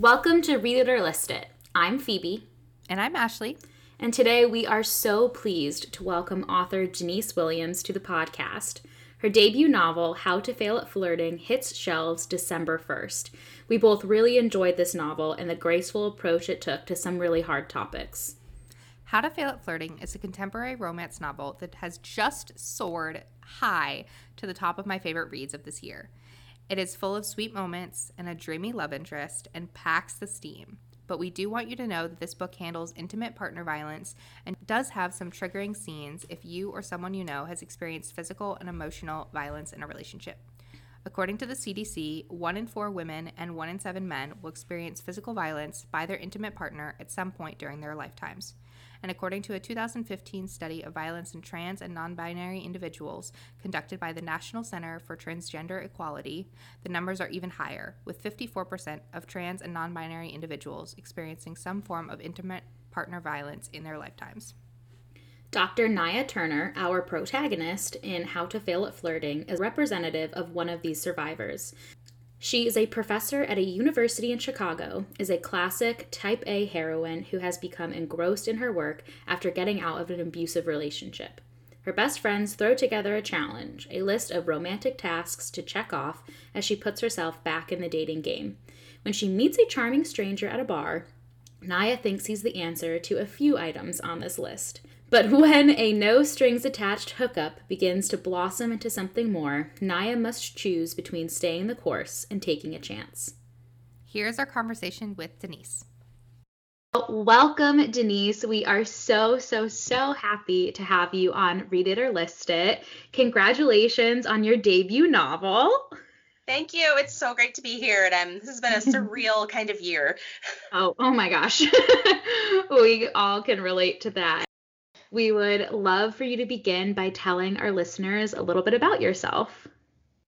Welcome to Read It or List It. I'm Phoebe. And I'm Ashley. And today we are so pleased to welcome author Denise Williams to the podcast. Her debut novel, How to Fail at Flirting, hits shelves December 1st. We both really enjoyed this novel and the graceful approach it took to some really hard topics. How to Fail at Flirting is a contemporary romance novel that has just soared high to the top of my favorite reads of this year. It is full of sweet moments and a dreamy love interest and packs the steam. But we do want you to know that this book handles intimate partner violence and does have some triggering scenes if you or someone you know has experienced physical and emotional violence in a relationship. According to the CDC, one in four women and one in seven men will experience physical violence by their intimate partner at some point during their lifetimes and according to a 2015 study of violence in trans and non binary individuals conducted by the National Center for Transgender Equality, the numbers are even higher, with 54% of trans and non binary individuals experiencing some form of intimate partner violence in their lifetimes. Dr. Naya Turner, our protagonist in How to Fail at Flirting, is representative of one of these survivors. She is a professor at a university in Chicago, is a classic type A heroine who has become engrossed in her work after getting out of an abusive relationship. Her best friends throw together a challenge, a list of romantic tasks to check off as she puts herself back in the dating game. When she meets a charming stranger at a bar, Naya thinks he's the answer to a few items on this list. But when a no strings attached hookup begins to blossom into something more, Naya must choose between staying the course and taking a chance. Here's our conversation with Denise. Welcome, Denise. We are so, so, so happy to have you on Read It or List It. Congratulations on your debut novel. Thank you. It's so great to be here. And um, this has been a surreal kind of year. Oh, oh my gosh. we all can relate to that. We would love for you to begin by telling our listeners a little bit about yourself.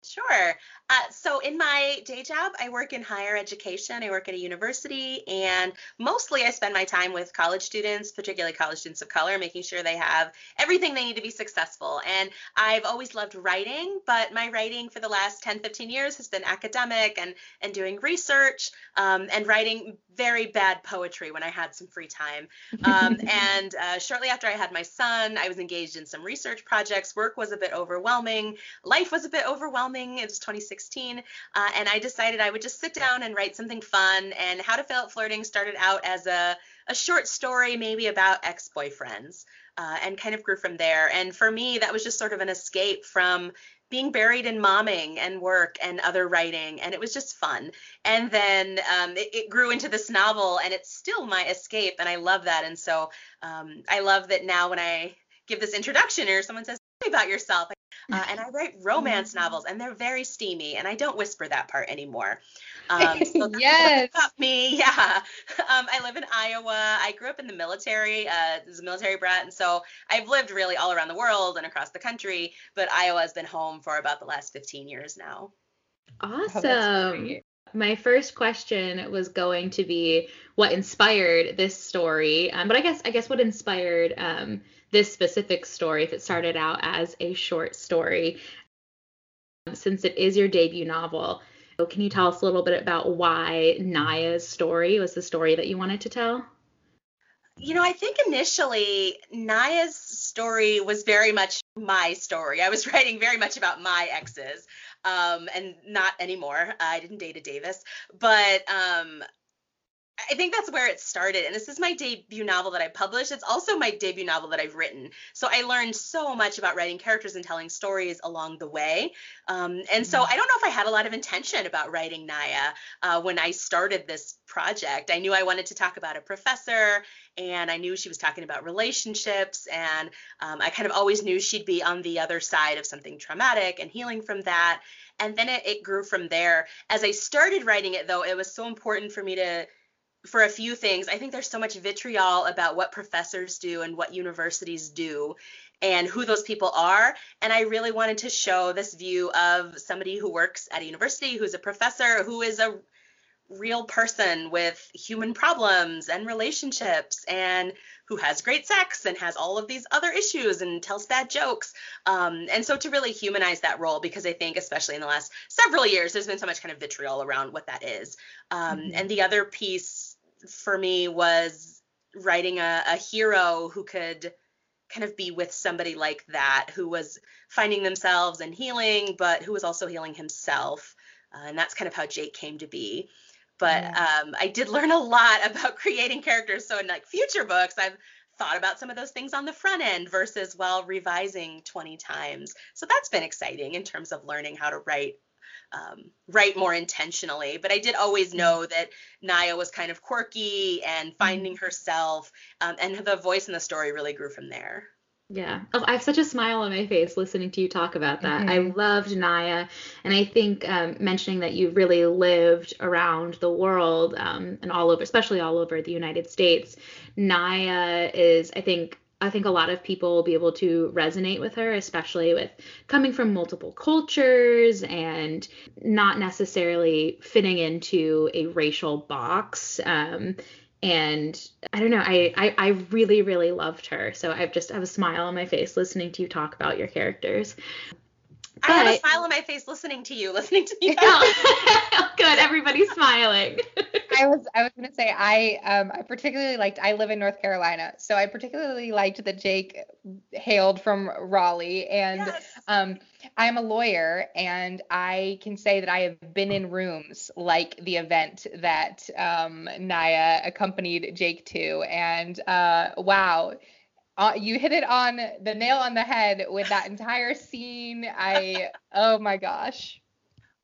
Sure. Uh, so, in my day job, I work in higher education. I work at a university, and mostly I spend my time with college students, particularly college students of color, making sure they have everything they need to be successful. And I've always loved writing, but my writing for the last 10, 15 years has been academic and, and doing research um, and writing very bad poetry when I had some free time. Um, and uh, shortly after I had my son, I was engaged in some research projects. Work was a bit overwhelming, life was a bit overwhelming. It was 2016 uh, and I decided I would just sit down and write something fun. And How to Fail at Flirting started out as a, a short story, maybe about ex boyfriends, uh, and kind of grew from there. And for me, that was just sort of an escape from being buried in momming and work and other writing and it was just fun and then um, it, it, grew into this novel and it's still my escape and i love that and so um, i love that now when i give this introduction or someone says about yourself uh, and I write romance novels, and they're very steamy, and I don't whisper that part anymore. Um, so yes. About me, yeah. Um, I live in Iowa. I grew up in the military, uh, as a military brat, and so I've lived really all around the world and across the country. But Iowa has been home for about the last 15 years now. Awesome. Oh, my first question was going to be what inspired this story, um, but I guess I guess what inspired um, this specific story if it started out as a short story. Since it is your debut novel, can you tell us a little bit about why Naya's story was the story that you wanted to tell? You know, I think initially Naya's story was very much my story. I was writing very much about my exes, um, and not anymore. I didn't date a Davis, but um, I think that's where it started. And this is my debut novel that I published. It's also my debut novel that I've written. So I learned so much about writing characters and telling stories along the way. Um, and so mm-hmm. I don't know if I had a lot of intention about writing Naya uh, when I started this project. I knew I wanted to talk about a professor, and I knew she was talking about relationships. And um, I kind of always knew she'd be on the other side of something traumatic and healing from that. And then it, it grew from there. As I started writing it, though, it was so important for me to for a few things. I think there's so much vitriol about what professors do and what universities do and who those people are. And I really wanted to show this view of somebody who works at a university, who's a professor, who is a real person with human problems and relationships and who has great sex and has all of these other issues and tells bad jokes. Um, and so to really humanize that role, because I think, especially in the last several years, there's been so much kind of vitriol around what that is. Um, mm-hmm. And the other piece for me was writing a, a hero who could kind of be with somebody like that who was finding themselves and healing, but who was also healing himself. Uh, and that's kind of how Jake came to be. But um, I did learn a lot about creating characters. So in like future books, I've thought about some of those things on the front end versus while revising 20 times. So that's been exciting in terms of learning how to write um, write more intentionally. But I did always mm-hmm. know that Naya was kind of quirky and finding mm-hmm. herself, um, and the voice in the story really grew from there. Yeah. Oh, I have such a smile on my face listening to you talk about that. Mm-hmm. I loved Naya. And I think um, mentioning that you really lived around the world um, and all over, especially all over the United States, Naya is, I think, I think a lot of people will be able to resonate with her, especially with coming from multiple cultures and not necessarily fitting into a racial box. Um, and I don't know, I, I, I really really loved her. So I've just have a smile on my face listening to you talk about your characters. But, I have a smile on my face listening to you, listening to you. oh, good, everybody's smiling. I was I was gonna say I um I particularly liked I live in North Carolina, so I particularly liked that Jake hailed from Raleigh, and yes. um I'm a lawyer, and I can say that I have been in rooms like the event that um, Naya accompanied Jake to, and uh, wow. Uh, you hit it on the nail on the head with that entire scene. I, oh my gosh.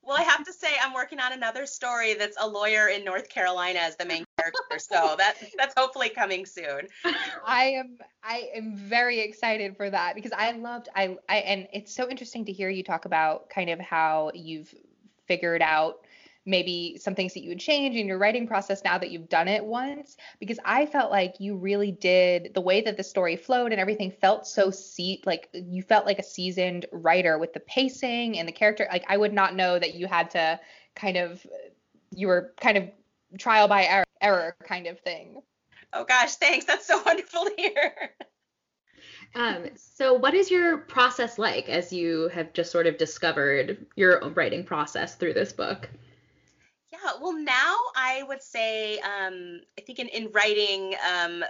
Well, I have to say, I'm working on another story that's a lawyer in North Carolina as the main character, so that that's hopefully coming soon. I am I am very excited for that because I loved I I and it's so interesting to hear you talk about kind of how you've figured out maybe some things that you would change in your writing process now that you've done it once because i felt like you really did the way that the story flowed and everything felt so seat like you felt like a seasoned writer with the pacing and the character like i would not know that you had to kind of you were kind of trial by error, error kind of thing. Oh gosh thanks that's so wonderful to hear. Um, so what is your process like as you have just sort of discovered your writing process through this book yeah, well, now I would say, um, I think in, in writing, um,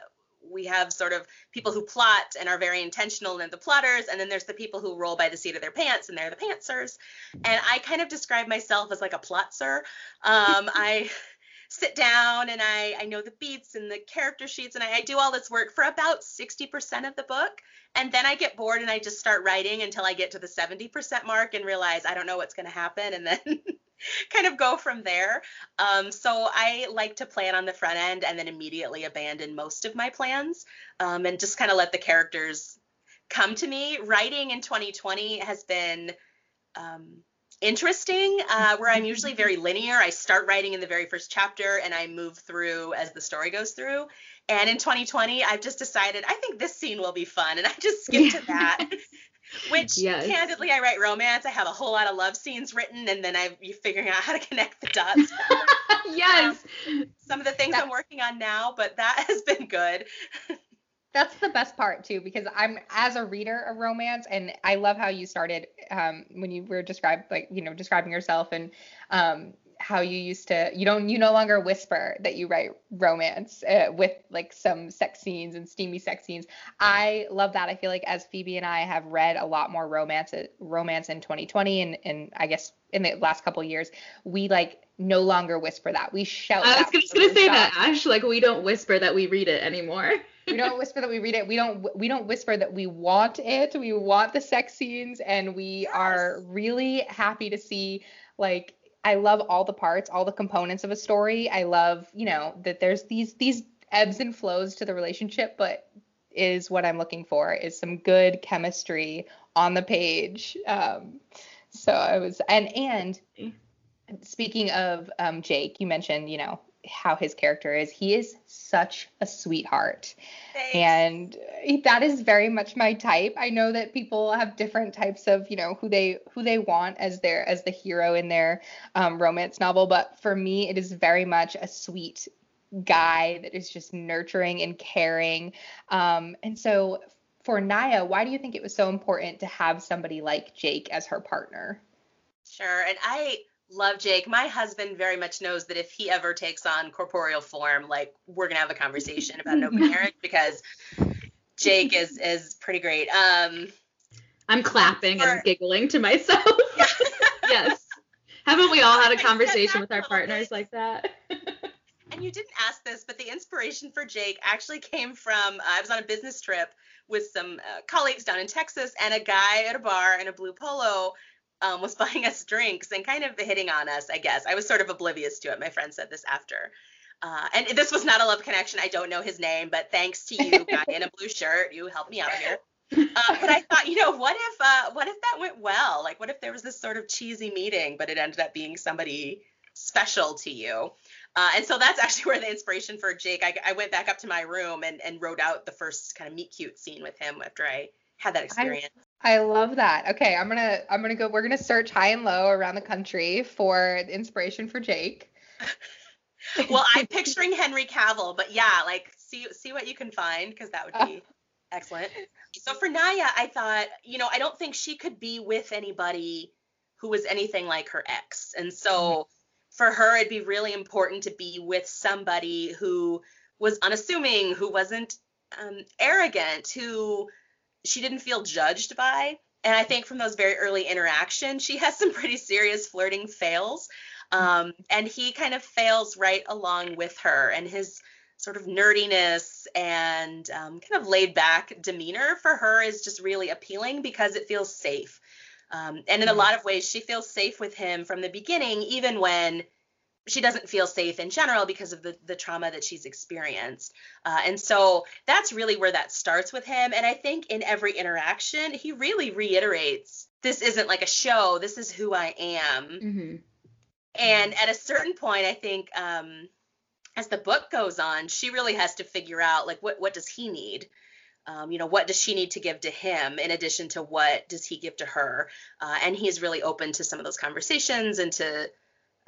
we have sort of people who plot and are very intentional and the plotters, and then there's the people who roll by the seat of their pants and they're the pantsers. And I kind of describe myself as like a plotzer. Um, I sit down and I, I know the beats and the character sheets and I, I do all this work for about 60% of the book. And then I get bored and I just start writing until I get to the 70% mark and realize I don't know what's going to happen. And then kind of go from there. Um, so I like to plan on the front end and then immediately abandon most of my plans um, and just kind of let the characters come to me. Writing in 2020 has been um, interesting, uh, where I'm usually very linear. I start writing in the very first chapter and I move through as the story goes through. And in 2020, I've just decided I think this scene will be fun, and I just skip to that. Which, yes. candidly, I write romance. I have a whole lot of love scenes written, and then I'm figuring out how to connect the dots. yes. Some of the things I'm working on now, but that has been good. that's the best part too, because I'm as a reader of romance, and I love how you started um, when you were described, like you know, describing yourself and um, how you used to you don't you no longer whisper that you write romance uh, with like some sex scenes and steamy sex scenes. I love that. I feel like as phoebe and i have read a lot more romance romance in 2020 and and i guess in the last couple years we like no longer whisper that. We shout i was just gonna say that ash like we don't whisper that we read it anymore. We don't whisper that we read it. We don't we don't whisper that we want it. We want the sex scenes and we yes. are really happy to see like I love all the parts, all the components of a story. I love, you know, that there's these these ebbs and flows to the relationship, but is what I'm looking for is some good chemistry on the page. Um, so I was and and speaking of um, Jake, you mentioned, you know, how his character is. He is such a sweetheart. Thanks. And that is very much my type. I know that people have different types of, you know, who they who they want as their as the hero in their um, romance novel, but for me it is very much a sweet guy that is just nurturing and caring. Um, and so for Naya, why do you think it was so important to have somebody like Jake as her partner? Sure. And I love Jake. My husband very much knows that if he ever takes on corporeal form, like we're gonna have a conversation about an open marriage because Jake is is pretty great. Um I'm clapping and giggling to myself. Yeah. yes. Haven't we all had a conversation with our partners like that? and you didn't ask this, but the inspiration for Jake actually came from uh, I was on a business trip with some uh, colleagues down in Texas, and a guy at a bar in a blue polo um, was buying us drinks and kind of hitting on us, I guess. I was sort of oblivious to it. My friend said this after. Uh, and this was not a love connection. I don't know his name, but thanks to you, guy in a blue shirt, you helped me out here. Uh, but I thought, you know, what if, uh, what if that went well? Like, what if there was this sort of cheesy meeting, but it ended up being somebody special to you? Uh, and so that's actually where the inspiration for Jake. I, I, went back up to my room and, and wrote out the first kind of meet cute scene with him after I had that experience. I, I love that. Okay, I'm gonna I'm gonna go. We're gonna search high and low around the country for inspiration for Jake. well, I'm picturing Henry Cavill, but yeah, like see see what you can find because that would be excellent. So for Naya, I thought, you know, I don't think she could be with anybody who was anything like her ex, and so. Mm-hmm for her, it'd be really important to be with somebody who was unassuming, who wasn't um, arrogant, who she didn't feel judged by. And I think from those very early interactions, she has some pretty serious flirting fails. Um, and he kind of fails right along with her. And his sort of nerdiness and um, kind of laid back demeanor for her is just really appealing because it feels safe. Um, and in a mm-hmm. lot of ways, she feels safe with him from the beginning, even when she doesn't feel safe in general because of the, the trauma that she's experienced. Uh, and so that's really where that starts with him. And I think in every interaction, he really reiterates this isn't like a show, this is who I am. Mm-hmm. And at a certain point, I think um, as the book goes on, she really has to figure out like what, what does he need? Um, you know, what does she need to give to him in addition to what does he give to her? Uh, and he's really open to some of those conversations and to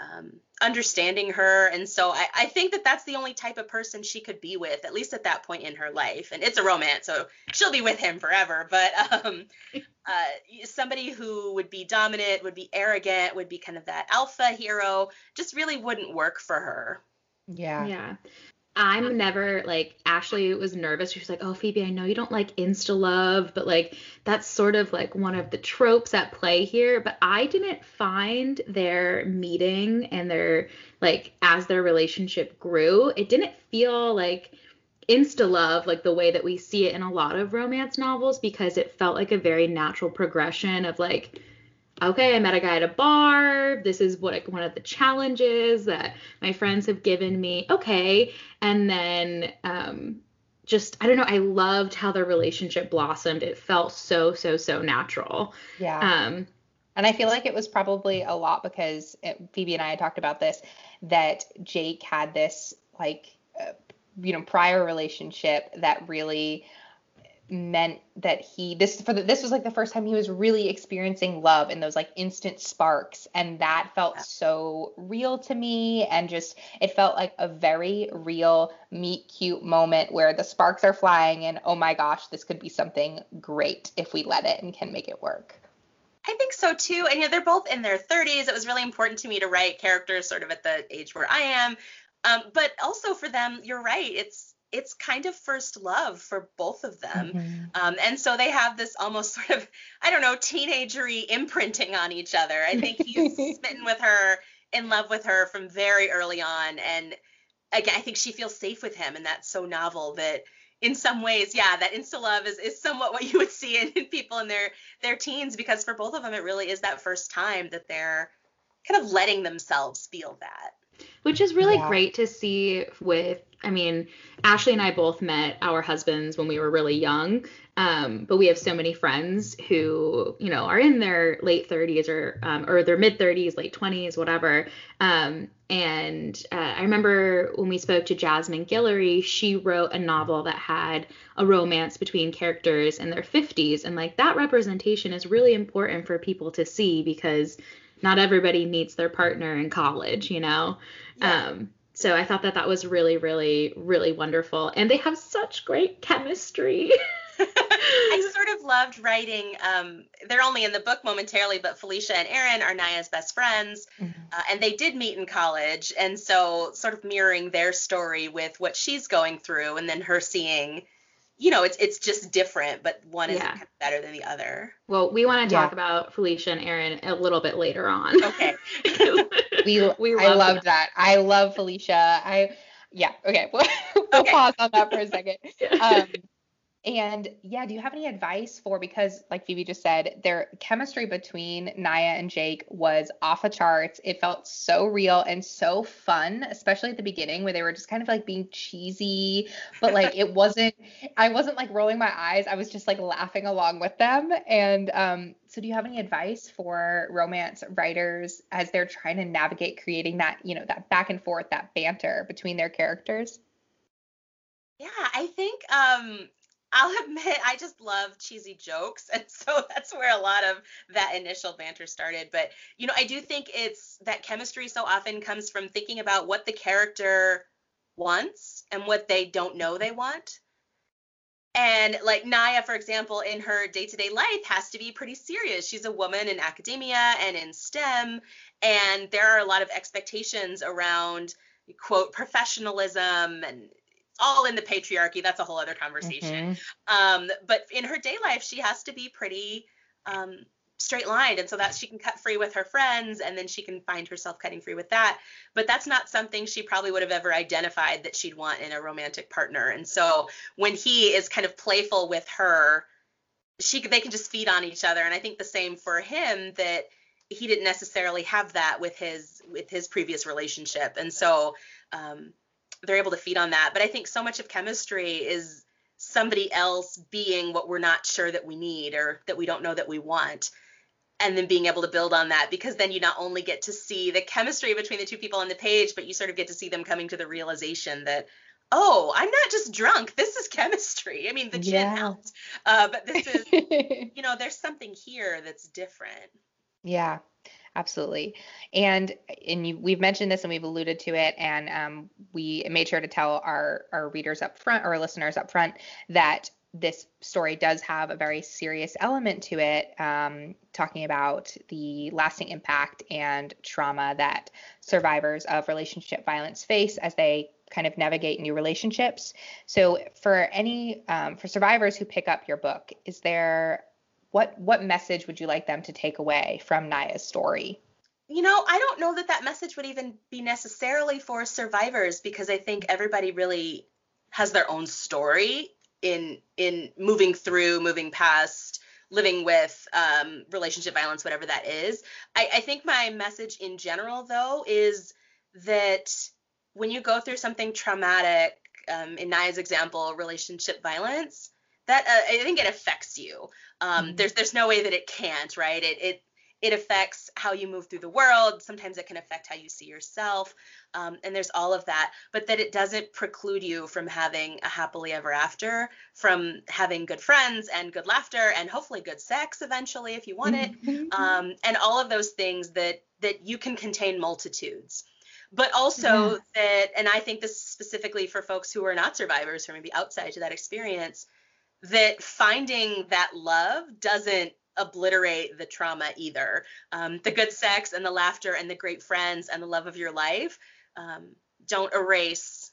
um, understanding her. And so I, I, think that that's the only type of person she could be with, at least at that point in her life. And it's a romance, so she'll be with him forever. But um, uh, somebody who would be dominant, would be arrogant, would be kind of that alpha hero, just really wouldn't work for her. Yeah. Yeah. I'm never like Ashley was nervous. She was like, "Oh, Phoebe, I know you don't like insta love, but like that's sort of like one of the tropes at play here." But I didn't find their meeting and their like as their relationship grew, it didn't feel like insta love like the way that we see it in a lot of romance novels because it felt like a very natural progression of like okay, I met a guy at a bar. This is what one of the challenges that my friends have given me. Okay. And then um, just, I don't know, I loved how their relationship blossomed. It felt so, so, so natural. Yeah. Um, and I feel like it was probably a lot because it, Phoebe and I had talked about this that Jake had this like, uh, you know, prior relationship that really meant that he this for the, this was like the first time he was really experiencing love and those like instant sparks and that felt yeah. so real to me and just it felt like a very real meet cute moment where the sparks are flying and oh my gosh this could be something great if we let it and can make it work I think so too. And you know, they're both in their 30s. It was really important to me to write characters sort of at the age where I am. Um, but also for them, you're right. It's it's kind of first love for both of them. Mm-hmm. Um, and so they have this almost sort of, I don't know, teenagery imprinting on each other. I think he's smitten with her, in love with her from very early on. And again, I think she feels safe with him. And that's so novel that in some ways, yeah, that insta love is, is somewhat what you would see in, in people in their, their teens, because for both of them, it really is that first time that they're kind of letting themselves feel that which is really yeah. great to see with I mean, Ashley and I both met our husbands when we were really young. Um, but we have so many friends who, you know, are in their late 30s or um, or their mid 30s, late 20s, whatever. Um, and uh, I remember when we spoke to Jasmine Guillory, she wrote a novel that had a romance between characters in their 50s, and like that representation is really important for people to see because not everybody meets their partner in college, you know. Yeah. Um, so I thought that that was really, really, really wonderful, and they have such great chemistry. I sort of loved writing. Um, they're only in the book momentarily, but Felicia and Aaron are Naya's best friends, mm-hmm. uh, and they did meet in college, and so sort of mirroring their story with what she's going through, and then her seeing, you know, it's it's just different, but one is kind of better than the other. Well, we want to talk yeah. about Felicia and Aaron a little bit later on. Okay. we we I loved that. I love Felicia. I yeah. Okay. We'll, we'll okay. pause on that for a second. Um, and yeah, do you have any advice for because like Phoebe just said, their chemistry between Naya and Jake was off the charts. It felt so real and so fun, especially at the beginning where they were just kind of like being cheesy, but like it wasn't I wasn't like rolling my eyes. I was just like laughing along with them. And um so do you have any advice for romance writers as they're trying to navigate creating that, you know, that back and forth, that banter between their characters? Yeah, I think um I'll admit I just love cheesy jokes and so that's where a lot of that initial banter started but you know I do think it's that chemistry so often comes from thinking about what the character wants and what they don't know they want and like Naya for example in her day-to-day life has to be pretty serious she's a woman in academia and in STEM and there are a lot of expectations around quote professionalism and all in the patriarchy. That's a whole other conversation. Mm-hmm. Um, but in her day life, she has to be pretty um, straight line And so that she can cut free with her friends and then she can find herself cutting free with that. But that's not something she probably would have ever identified that she'd want in a romantic partner. And so when he is kind of playful with her, she they can just feed on each other. And I think the same for him that he didn't necessarily have that with his with his previous relationship. And so um, they're able to feed on that. But I think so much of chemistry is somebody else being what we're not sure that we need or that we don't know that we want. And then being able to build on that because then you not only get to see the chemistry between the two people on the page, but you sort of get to see them coming to the realization that, oh, I'm not just drunk. This is chemistry. I mean, the gin yeah. helped, uh, but this is, you know, there's something here that's different. Yeah, absolutely. And and you, we've mentioned this and we've alluded to it, and um, we made sure to tell our our readers up front, or our listeners up front, that this story does have a very serious element to it, um, talking about the lasting impact and trauma that survivors of relationship violence face as they kind of navigate new relationships. So, for any um, for survivors who pick up your book, is there what what message would you like them to take away from Naya's story? You know, I don't know that that message would even be necessarily for survivors because I think everybody really has their own story in in moving through, moving past, living with um, relationship violence, whatever that is. I, I think my message in general, though, is that when you go through something traumatic, um, in Naya's example, relationship violence, that uh, I think it affects you. Um, mm-hmm. There's there's no way that it can't, right? It it it affects how you move through the world. Sometimes it can affect how you see yourself, um, and there's all of that. But that it doesn't preclude you from having a happily ever after, from having good friends and good laughter, and hopefully good sex eventually if you want it, mm-hmm. um, and all of those things that that you can contain multitudes but also yeah. that and i think this specifically for folks who are not survivors who are maybe outside to that experience that finding that love doesn't obliterate the trauma either. Um, the good sex and the laughter and the great friends and the love of your life um, don't erase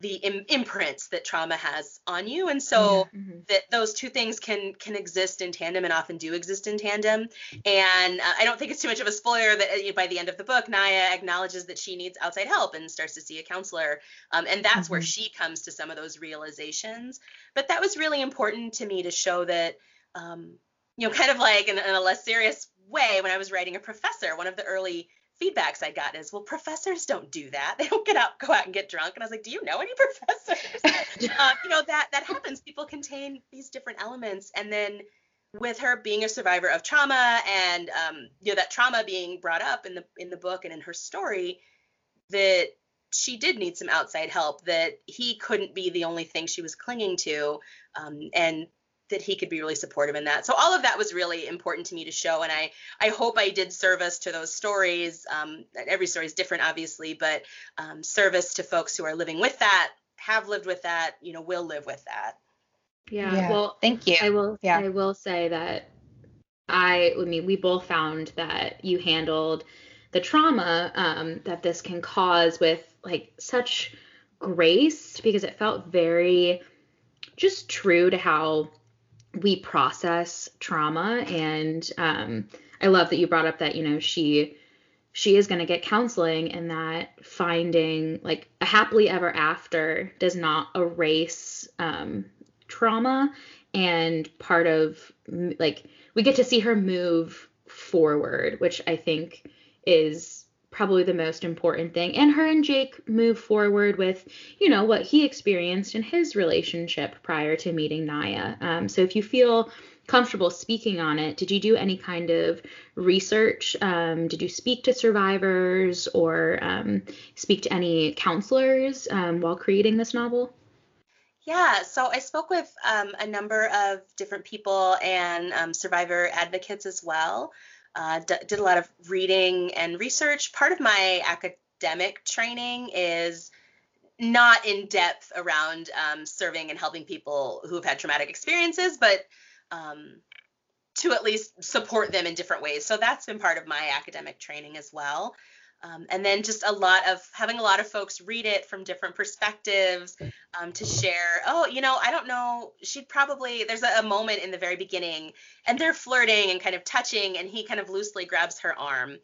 the Im- imprints that trauma has on you and so yeah. mm-hmm. that those two things can can exist in tandem and often do exist in tandem and uh, i don't think it's too much of a spoiler that uh, by the end of the book naya acknowledges that she needs outside help and starts to see a counselor um, and that's mm-hmm. where she comes to some of those realizations but that was really important to me to show that um, you know kind of like in, in a less serious way when i was writing a professor one of the early feedbacks I got is, well, professors don't do that. They don't get out, go out and get drunk. And I was like, do you know any professors? uh, you know that that happens. People contain these different elements, and then with her being a survivor of trauma and um, you know that trauma being brought up in the in the book and in her story, that she did need some outside help. That he couldn't be the only thing she was clinging to, um, and that he could be really supportive in that. So all of that was really important to me to show, and I I hope I did service to those stories. Um, every story is different, obviously, but um, service to folks who are living with that, have lived with that, you know, will live with that. Yeah. yeah. Well, thank you. I will. Yeah. I will say that I. I mean, we both found that you handled the trauma um, that this can cause with like such grace because it felt very just true to how we process trauma and um, i love that you brought up that you know she she is going to get counseling and that finding like a happily ever after does not erase um, trauma and part of like we get to see her move forward which i think is probably the most important thing. And her and Jake move forward with, you know, what he experienced in his relationship prior to meeting Naya. Um, so if you feel comfortable speaking on it, did you do any kind of research? Um, did you speak to survivors or um, speak to any counselors um, while creating this novel? Yeah, so I spoke with um, a number of different people and um, survivor advocates as well uh, d- did a lot of reading and research. Part of my academic training is not in depth around um, serving and helping people who have had traumatic experiences, but um, to at least support them in different ways. So that's been part of my academic training as well. Um, and then just a lot of having a lot of folks read it from different perspectives um, to share oh you know i don't know she'd probably there's a, a, moment in the very beginning and they're flirting and kind of touching and he kind of loosely grabs her arm.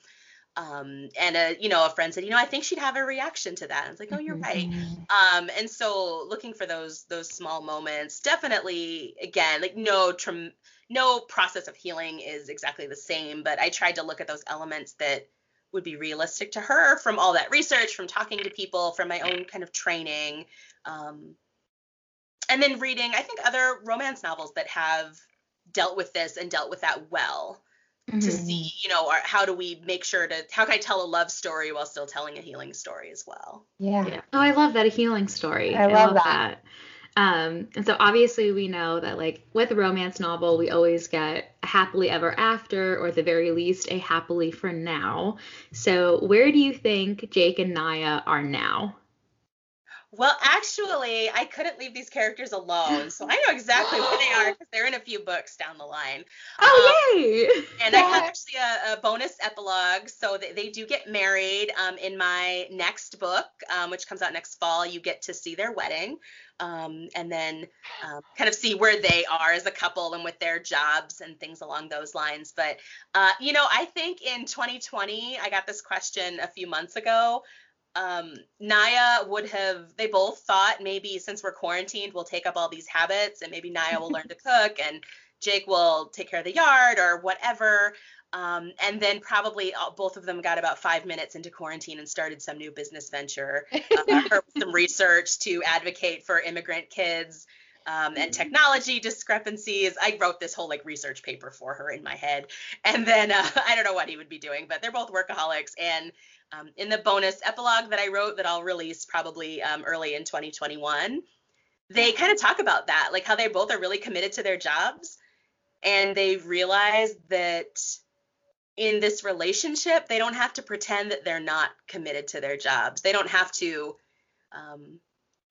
Um, and a you know a friend said you know i think she'd have a reaction to that. And it's like oh you're right. Mm-hmm. um, and so looking for those those small moments definitely again like no no process of healing is exactly the same but i tried to look at those elements that would be realistic to her from all that research, from talking to people, from my own kind of training. Um, and then reading, I think, other romance novels that have dealt with this and dealt with that well mm-hmm. to see, you know, how do we make sure to, how can I tell a love story while still telling a healing story as well? Yeah. yeah. Oh, I love that, a healing story. I, I love, love that. that. Um, and so obviously we know that like with a romance novel, we always get a happily ever after, or at the very least, a happily for now. So where do you think Jake and Naya are now? Well, actually, I couldn't leave these characters alone, so I know exactly where they are because they're in a few books down the line. Oh, um, yay! And yeah. I have actually a, a, bonus epilogue, so they, they do get married um, in my next book, um, which comes out next fall. You get to see their wedding, um, and then um, kind of see where they are as a couple and with their jobs and things along those lines. But uh, you know, I think in 2020, I got this question a few months ago um, Naya would have, they both thought maybe since we're quarantined, we'll take up all these habits and maybe Naya will learn to cook and Jake will take care of the yard or whatever. Um, and then probably all, both of them got about five minutes into quarantine and started some new business venture, uh, some research to advocate for immigrant kids. Um, and technology discrepancies. I wrote this whole like research paper for her in my head, and then uh, I don't know what he would be doing, but they're both workaholics, and um, in the bonus epilogue that I wrote that I'll release probably um, early in 2021, they kind of talk about that, like how they both are really committed to their jobs and they realize that in this relationship, they don't have to pretend that they're not committed to their jobs. They don't have to, um,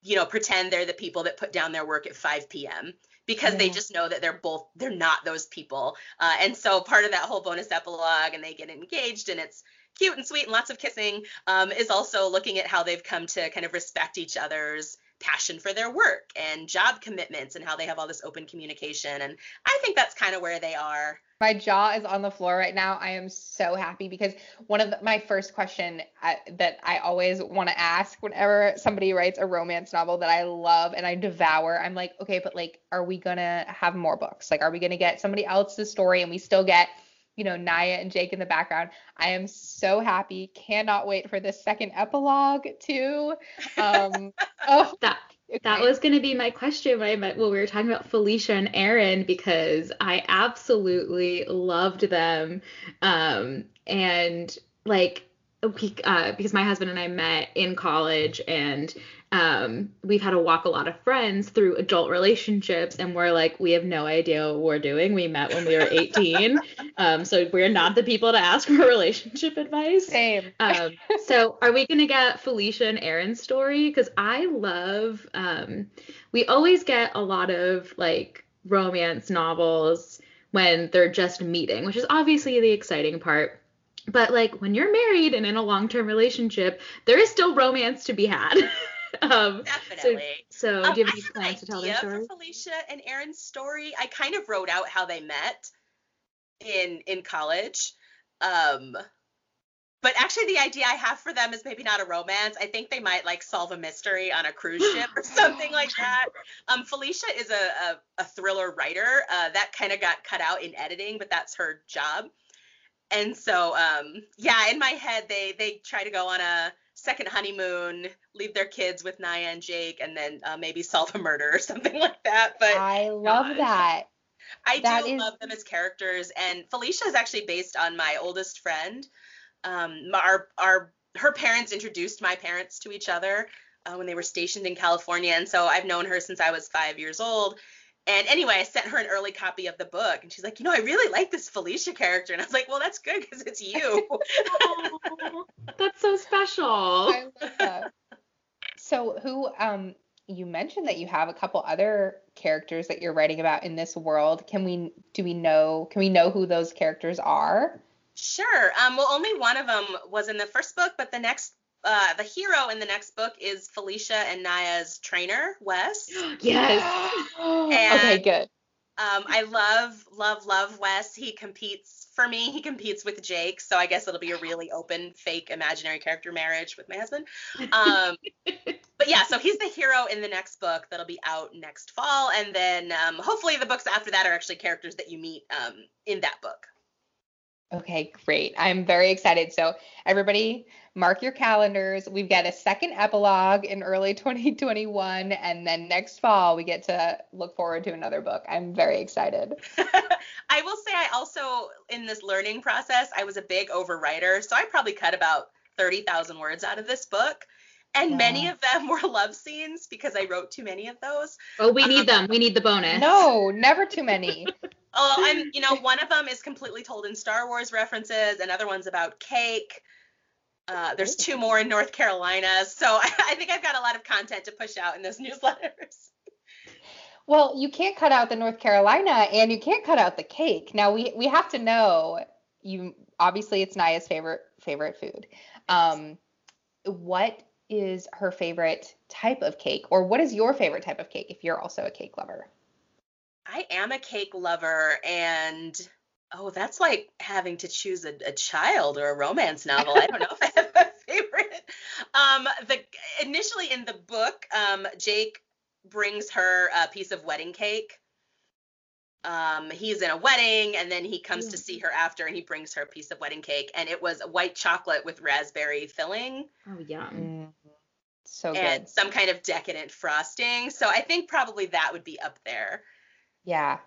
you know, pretend they're the people that put down their work at 5 p.m. because yeah. they just know that they're both they're not those people. Uh, and so part of that whole bonus epilogue, and they get engaged, and it's cute and sweet and lots of kissing, um, is also looking at how they've come to kind of respect each other's passion for their work and job commitments and how they have all this open communication. And I think that's kind of where they are. My jaw is on the floor right now. I am so happy because one of the, my first question I, uh, that I always want to ask whenever somebody writes a romance novel that I love and I devour, I'm like, okay, but like, are we gonna have more books? Like, are we gonna get somebody else's story and we still get you know, Naya and Jake in the background. I am so happy. Cannot wait for the second epilogue too. Um, oh, that that was going to be my question when I met when we were talking about Felicia and Aaron because I absolutely loved them, um, and like we uh, because my husband and I met in college and um, we've had to walk a lot of friends through adult relationships and we're like we have no idea what we're doing. We met when we were 18 um, so we're not the people to ask for relationship advice. Same. Um, so are we gonna get felicia and aaron's story? Because i love um, we always get a lot of like romance novels when they're just meeting which is obviously the exciting part. But like when you're married and in a long-term relationship there is still romance to be had um, Definitely. So, so um, do you have any plans to tell their story? For Felicia and Aaron's story, I kind of wrote out how they met in in college. Um, but actually, the idea I have for them is maybe not a romance. I think they might like solve a mystery on a cruise ship or something like that. Um, Felicia is a, a, a thriller writer. Uh, that kind of got cut out in editing, but that's her job. And so, um, yeah, in my head, they they try to go on a second honeymoon, leave their kids with Naya and Jake, and then uh, maybe solve a murder or something like that. But I love gosh, that. I that do is... love them as characters, and Felicia is actually based on my oldest friend. Um, our our her parents introduced my parents to each other uh, when they were stationed in California, and so I've known her since I was five years old. And anyway, I sent her an early copy of the book, and she's like, you know, I really like this Felicia character. And I was like, well, that's good because it's you. oh, that's so special. I love that. So, who, um, you mentioned that you have a couple other characters that you're writing about in this world. Can we, do we know, can we know who those characters are? Sure. Um, well, only one of them was in the first book, but the next uh, the hero in the next book is Felicia and Naya's trainer, Wes. yes. and, okay, good. Um, I love, love, love Wes. He competes for me. He competes with Jake, so I guess it'll be a really open, fake, imaginary character marriage with my husband. Um, but yeah, so he's the hero in the next book that'll be out next fall, and then um, hopefully the books after that are actually characters that you meet um, in that book. Okay, great. I'm very excited. So, everybody, mark your calendars. We've got a second epilogue in early 2021, and then next fall, we get to look forward to another book. I'm very excited. I will say, I also, in this learning process, I was a big overwriter. So, I probably cut about 30,000 words out of this book. And many of them were love scenes because I wrote too many of those. Oh, we need um, them. We need the bonus. No, never too many. Oh, I'm, you know, one of them is completely told in Star Wars references. Another one's about cake. Uh, there's two more in North Carolina. So I, I think I've got a lot of content to push out in those newsletters. Well, you can't cut out the North Carolina and you can't cut out the cake. Now we we have to know you obviously it's Naya's favorite favorite food. Um, what is her favorite type of cake or what is your favorite type of cake if you're also a cake lover? I am a cake lover and oh, that's like having to choose a, a child or a romance novel. I don't know if I have a favorite. Um, the initially in the book, um, Jake brings her a piece of wedding cake. Um, he's in a wedding and then he comes to see her after and he brings her a piece of wedding cake and it was white chocolate with raspberry filling. Oh yeah. Mm, so and good. some kind of decadent frosting. So I think probably that would be up there. Yeah.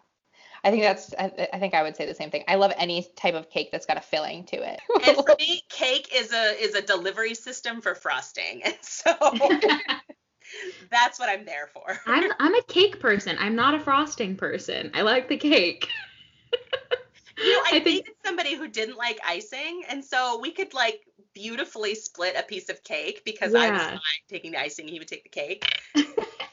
I think that's I, I, think I would say the same thing. I love any type of cake that's got a filling to it. and for me, cake is a is a delivery system for frosting. And so that's what I'm there for. I'm I'm a cake person. I'm not a frosting person. I like the cake. you know, I, I think somebody who didn't like icing, and so we could like beautifully split a piece of cake because yeah. I was fine taking the icing, he would take the cake that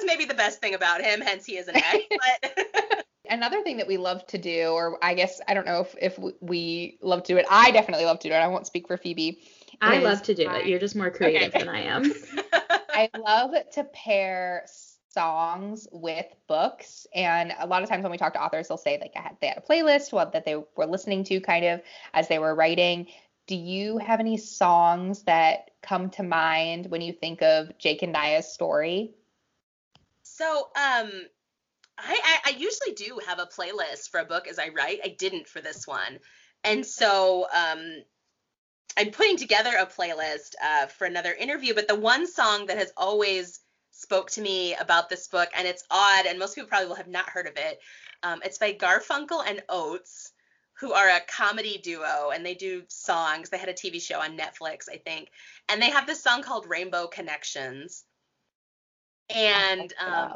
was maybe the best thing about him, hence he is an ex. But another thing that we love to do, or I guess I don't know if, if we love to do it. I definitely love to do it. I won't speak for Phoebe. I love to do I, it. You're just more creative okay. than I am. I love to pair songs with books and a lot of times when we talk to authors they'll say like I had, they had a playlist what that they were listening to kind of as they were writing do you have any songs that come to mind when you think of jake and Naya's story so, um, I, I, I usually do have a playlist for a book as I write. I didn't for this one, and so um, I'm putting together a playlist uh, for another interview. But the one song that has always spoke to me about this book, and it's odd, and most people probably will have not heard of it. Um, it's by Garfunkel and Oates, who are a comedy duo, and they do songs. They had a TV show on Netflix, I think, and they have this song called Rainbow Connections. And um,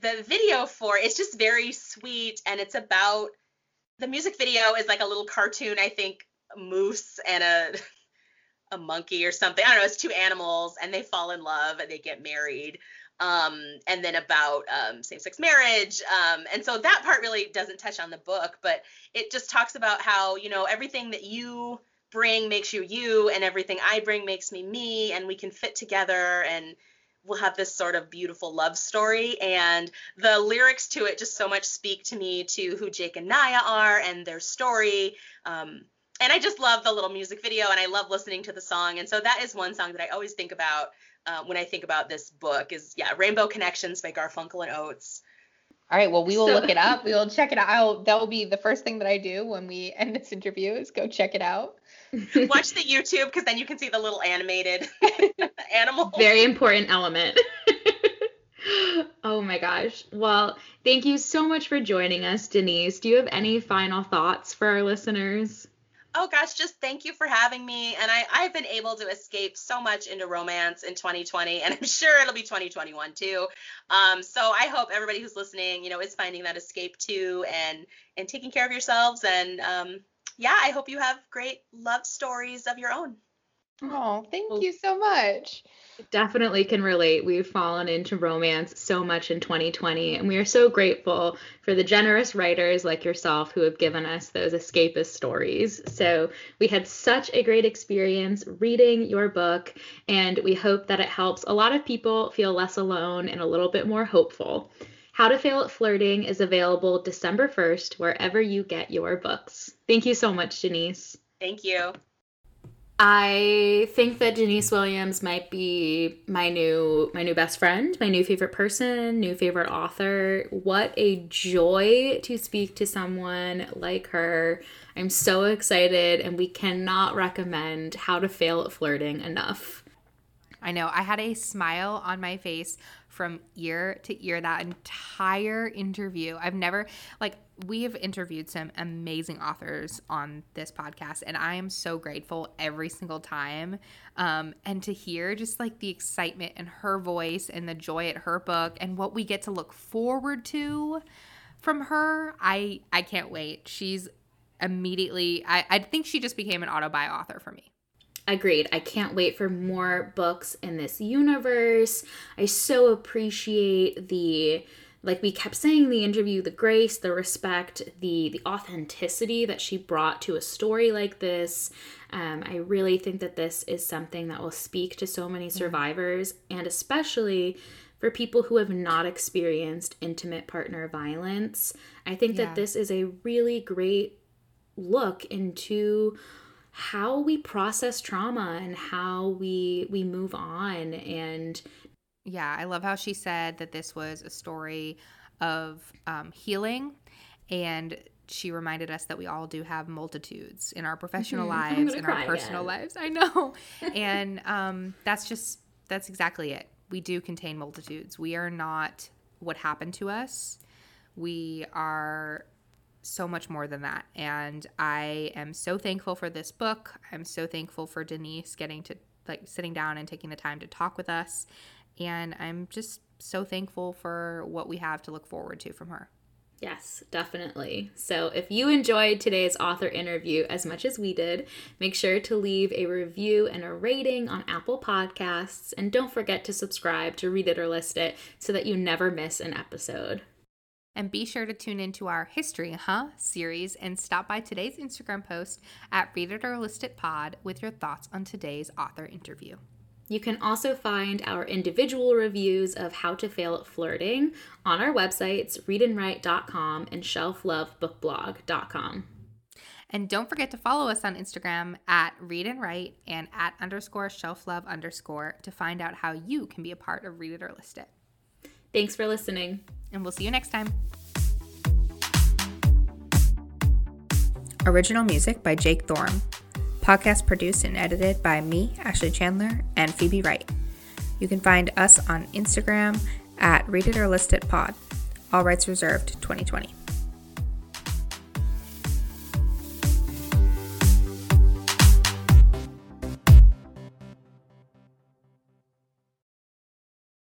the video for it's just very sweet, and it's about the music video is like a little cartoon, I think, moose and a a monkey or something. I don't know. It's two animals and they fall in love and they get married. Um, and then about um, same-sex marriage. Um, and so that part really doesn't touch on the book, but it just talks about how you know everything that you bring makes you you, and everything I bring makes me me, and we can fit together and we'll have this sort of beautiful love story and the lyrics to it just so much speak to me to who jake and naya are and their story um, and I just love the little music video and I love listening to the song. And so that is one song that I always think about uh, when I think about this book is yeah, Rainbow Connections by Garfunkel and Oates. All right, well, we will so, look it up. We will check it out. I'll, that will be the first thing that I do when we end this interview is go check it out. Watch the YouTube because then you can see the little animated animal. Very important element. oh my gosh. Well, thank you so much for joining us, Denise. Do you have any final thoughts for our listeners? oh gosh, just thank you for having me. And I, I've been able to escape so much into romance in 2020, and I'm sure it'll be 2021 too. Um, so I hope everybody who's listening, you know, is finding that escape too, and and taking care of yourselves. And um, yeah, I hope you have great love stories of your own. Oh, thank you so much. Definitely can relate. We've fallen into romance so much in 2020, and we are so grateful for the generous writers like yourself who have given us those escapist stories. So, we had such a great experience reading your book, and we hope that it helps a lot of people feel less alone and a little bit more hopeful. How to Fail at Flirting is available December 1st wherever you get your books. Thank you so much, Denise. Thank you. I think that Denise Williams might be my new my new best friend, my new favorite person, new favorite author. What a joy to speak to someone like her. I'm so excited and we cannot recommend How to Fail at Flirting enough. I know. I had a smile on my face from ear to ear that entire interview. I've never like we have interviewed some amazing authors on this podcast and i am so grateful every single time. Um, and to hear just like the excitement in her voice and the joy at her book and what we get to look forward to from her i i can't wait. She's immediately i, I think she just became an auto buy author for me Agreed. I can't wait for more books in this universe. I so appreciate the like we kept saying the interview the grace the respect the the authenticity that she brought to a story like this um, i really think that this is something that will speak to so many survivors and especially for people who have not experienced intimate partner violence i think yeah. that this is a really great look into how we process trauma and how we we move on and yeah, I love how she said that this was a story of um, healing. And she reminded us that we all do have multitudes in our professional mm-hmm. lives in our personal again. lives. I know. And um, that's just that's exactly it. We do contain multitudes. We are not what happened to us. We are so much more than that and i am so thankful for this book i'm so thankful for denise getting to like sitting down and taking the time to talk with us and I'm just so thankful for what we have to look forward to from her. Yes, definitely. So, if you enjoyed today's author interview as much as we did, make sure to leave a review and a rating on Apple Podcasts. And don't forget to subscribe to Read It or List It so that you never miss an episode. And be sure to tune into our History, Huh? series and stop by today's Instagram post at Read It or List It Pod with your thoughts on today's author interview. You can also find our individual reviews of How to Fail at Flirting on our websites, readandwrite.com and shelflovebookblog.com. And don't forget to follow us on Instagram at Read and Write and at underscore shelflove underscore to find out how you can be a part of Read It or List It. Thanks for listening. And we'll see you next time. Original music by Jake Thorne. Podcast produced and edited by me, Ashley Chandler, and Phoebe Wright. You can find us on Instagram at Read It or List It Pod. All rights reserved 2020.